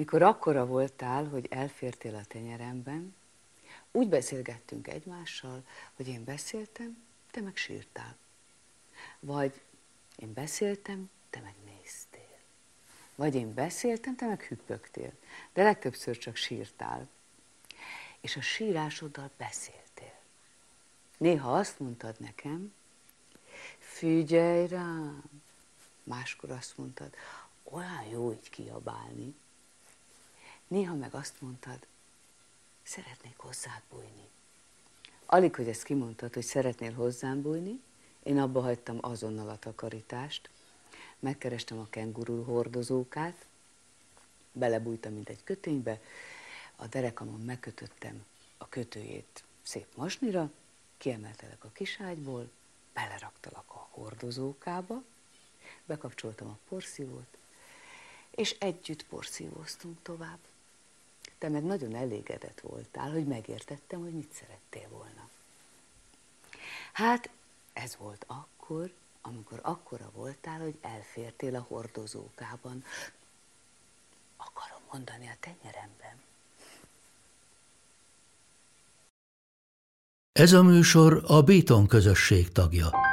Mikor akkora voltál, hogy elfértél a tenyeremben, úgy beszélgettünk egymással, hogy én beszéltem, te meg sírtál. Vagy én beszéltem, te meg néztél. Vagy én beszéltem, te meg hüppögtél. De legtöbbször csak sírtál. És a sírásoddal beszéltél. Néha azt mondtad nekem, figyelj rám. Máskor azt mondtad, olyan jó így kiabálni. Néha meg azt mondtad, szeretnék hozzád bújni. Alig, hogy ezt kimondtad, hogy szeretnél hozzám bújni, én abba hagytam azonnal a takarítást, megkerestem a kenguru hordozókát, belebújtam, mint egy köténybe, a derekamon megkötöttem a kötőjét szép masnira, kiemeltelek a kiságyból, beleraktalak a hordozókába, bekapcsoltam a porszívót, és együtt porszívóztunk tovább. Te meg nagyon elégedett voltál, hogy megértettem, hogy mit szerettél volna. Hát ez volt akkor, amikor akkora voltál, hogy elfértél a hordozókában. Akarom mondani a tenyeremben. Ez a műsor a Béton közösség tagja.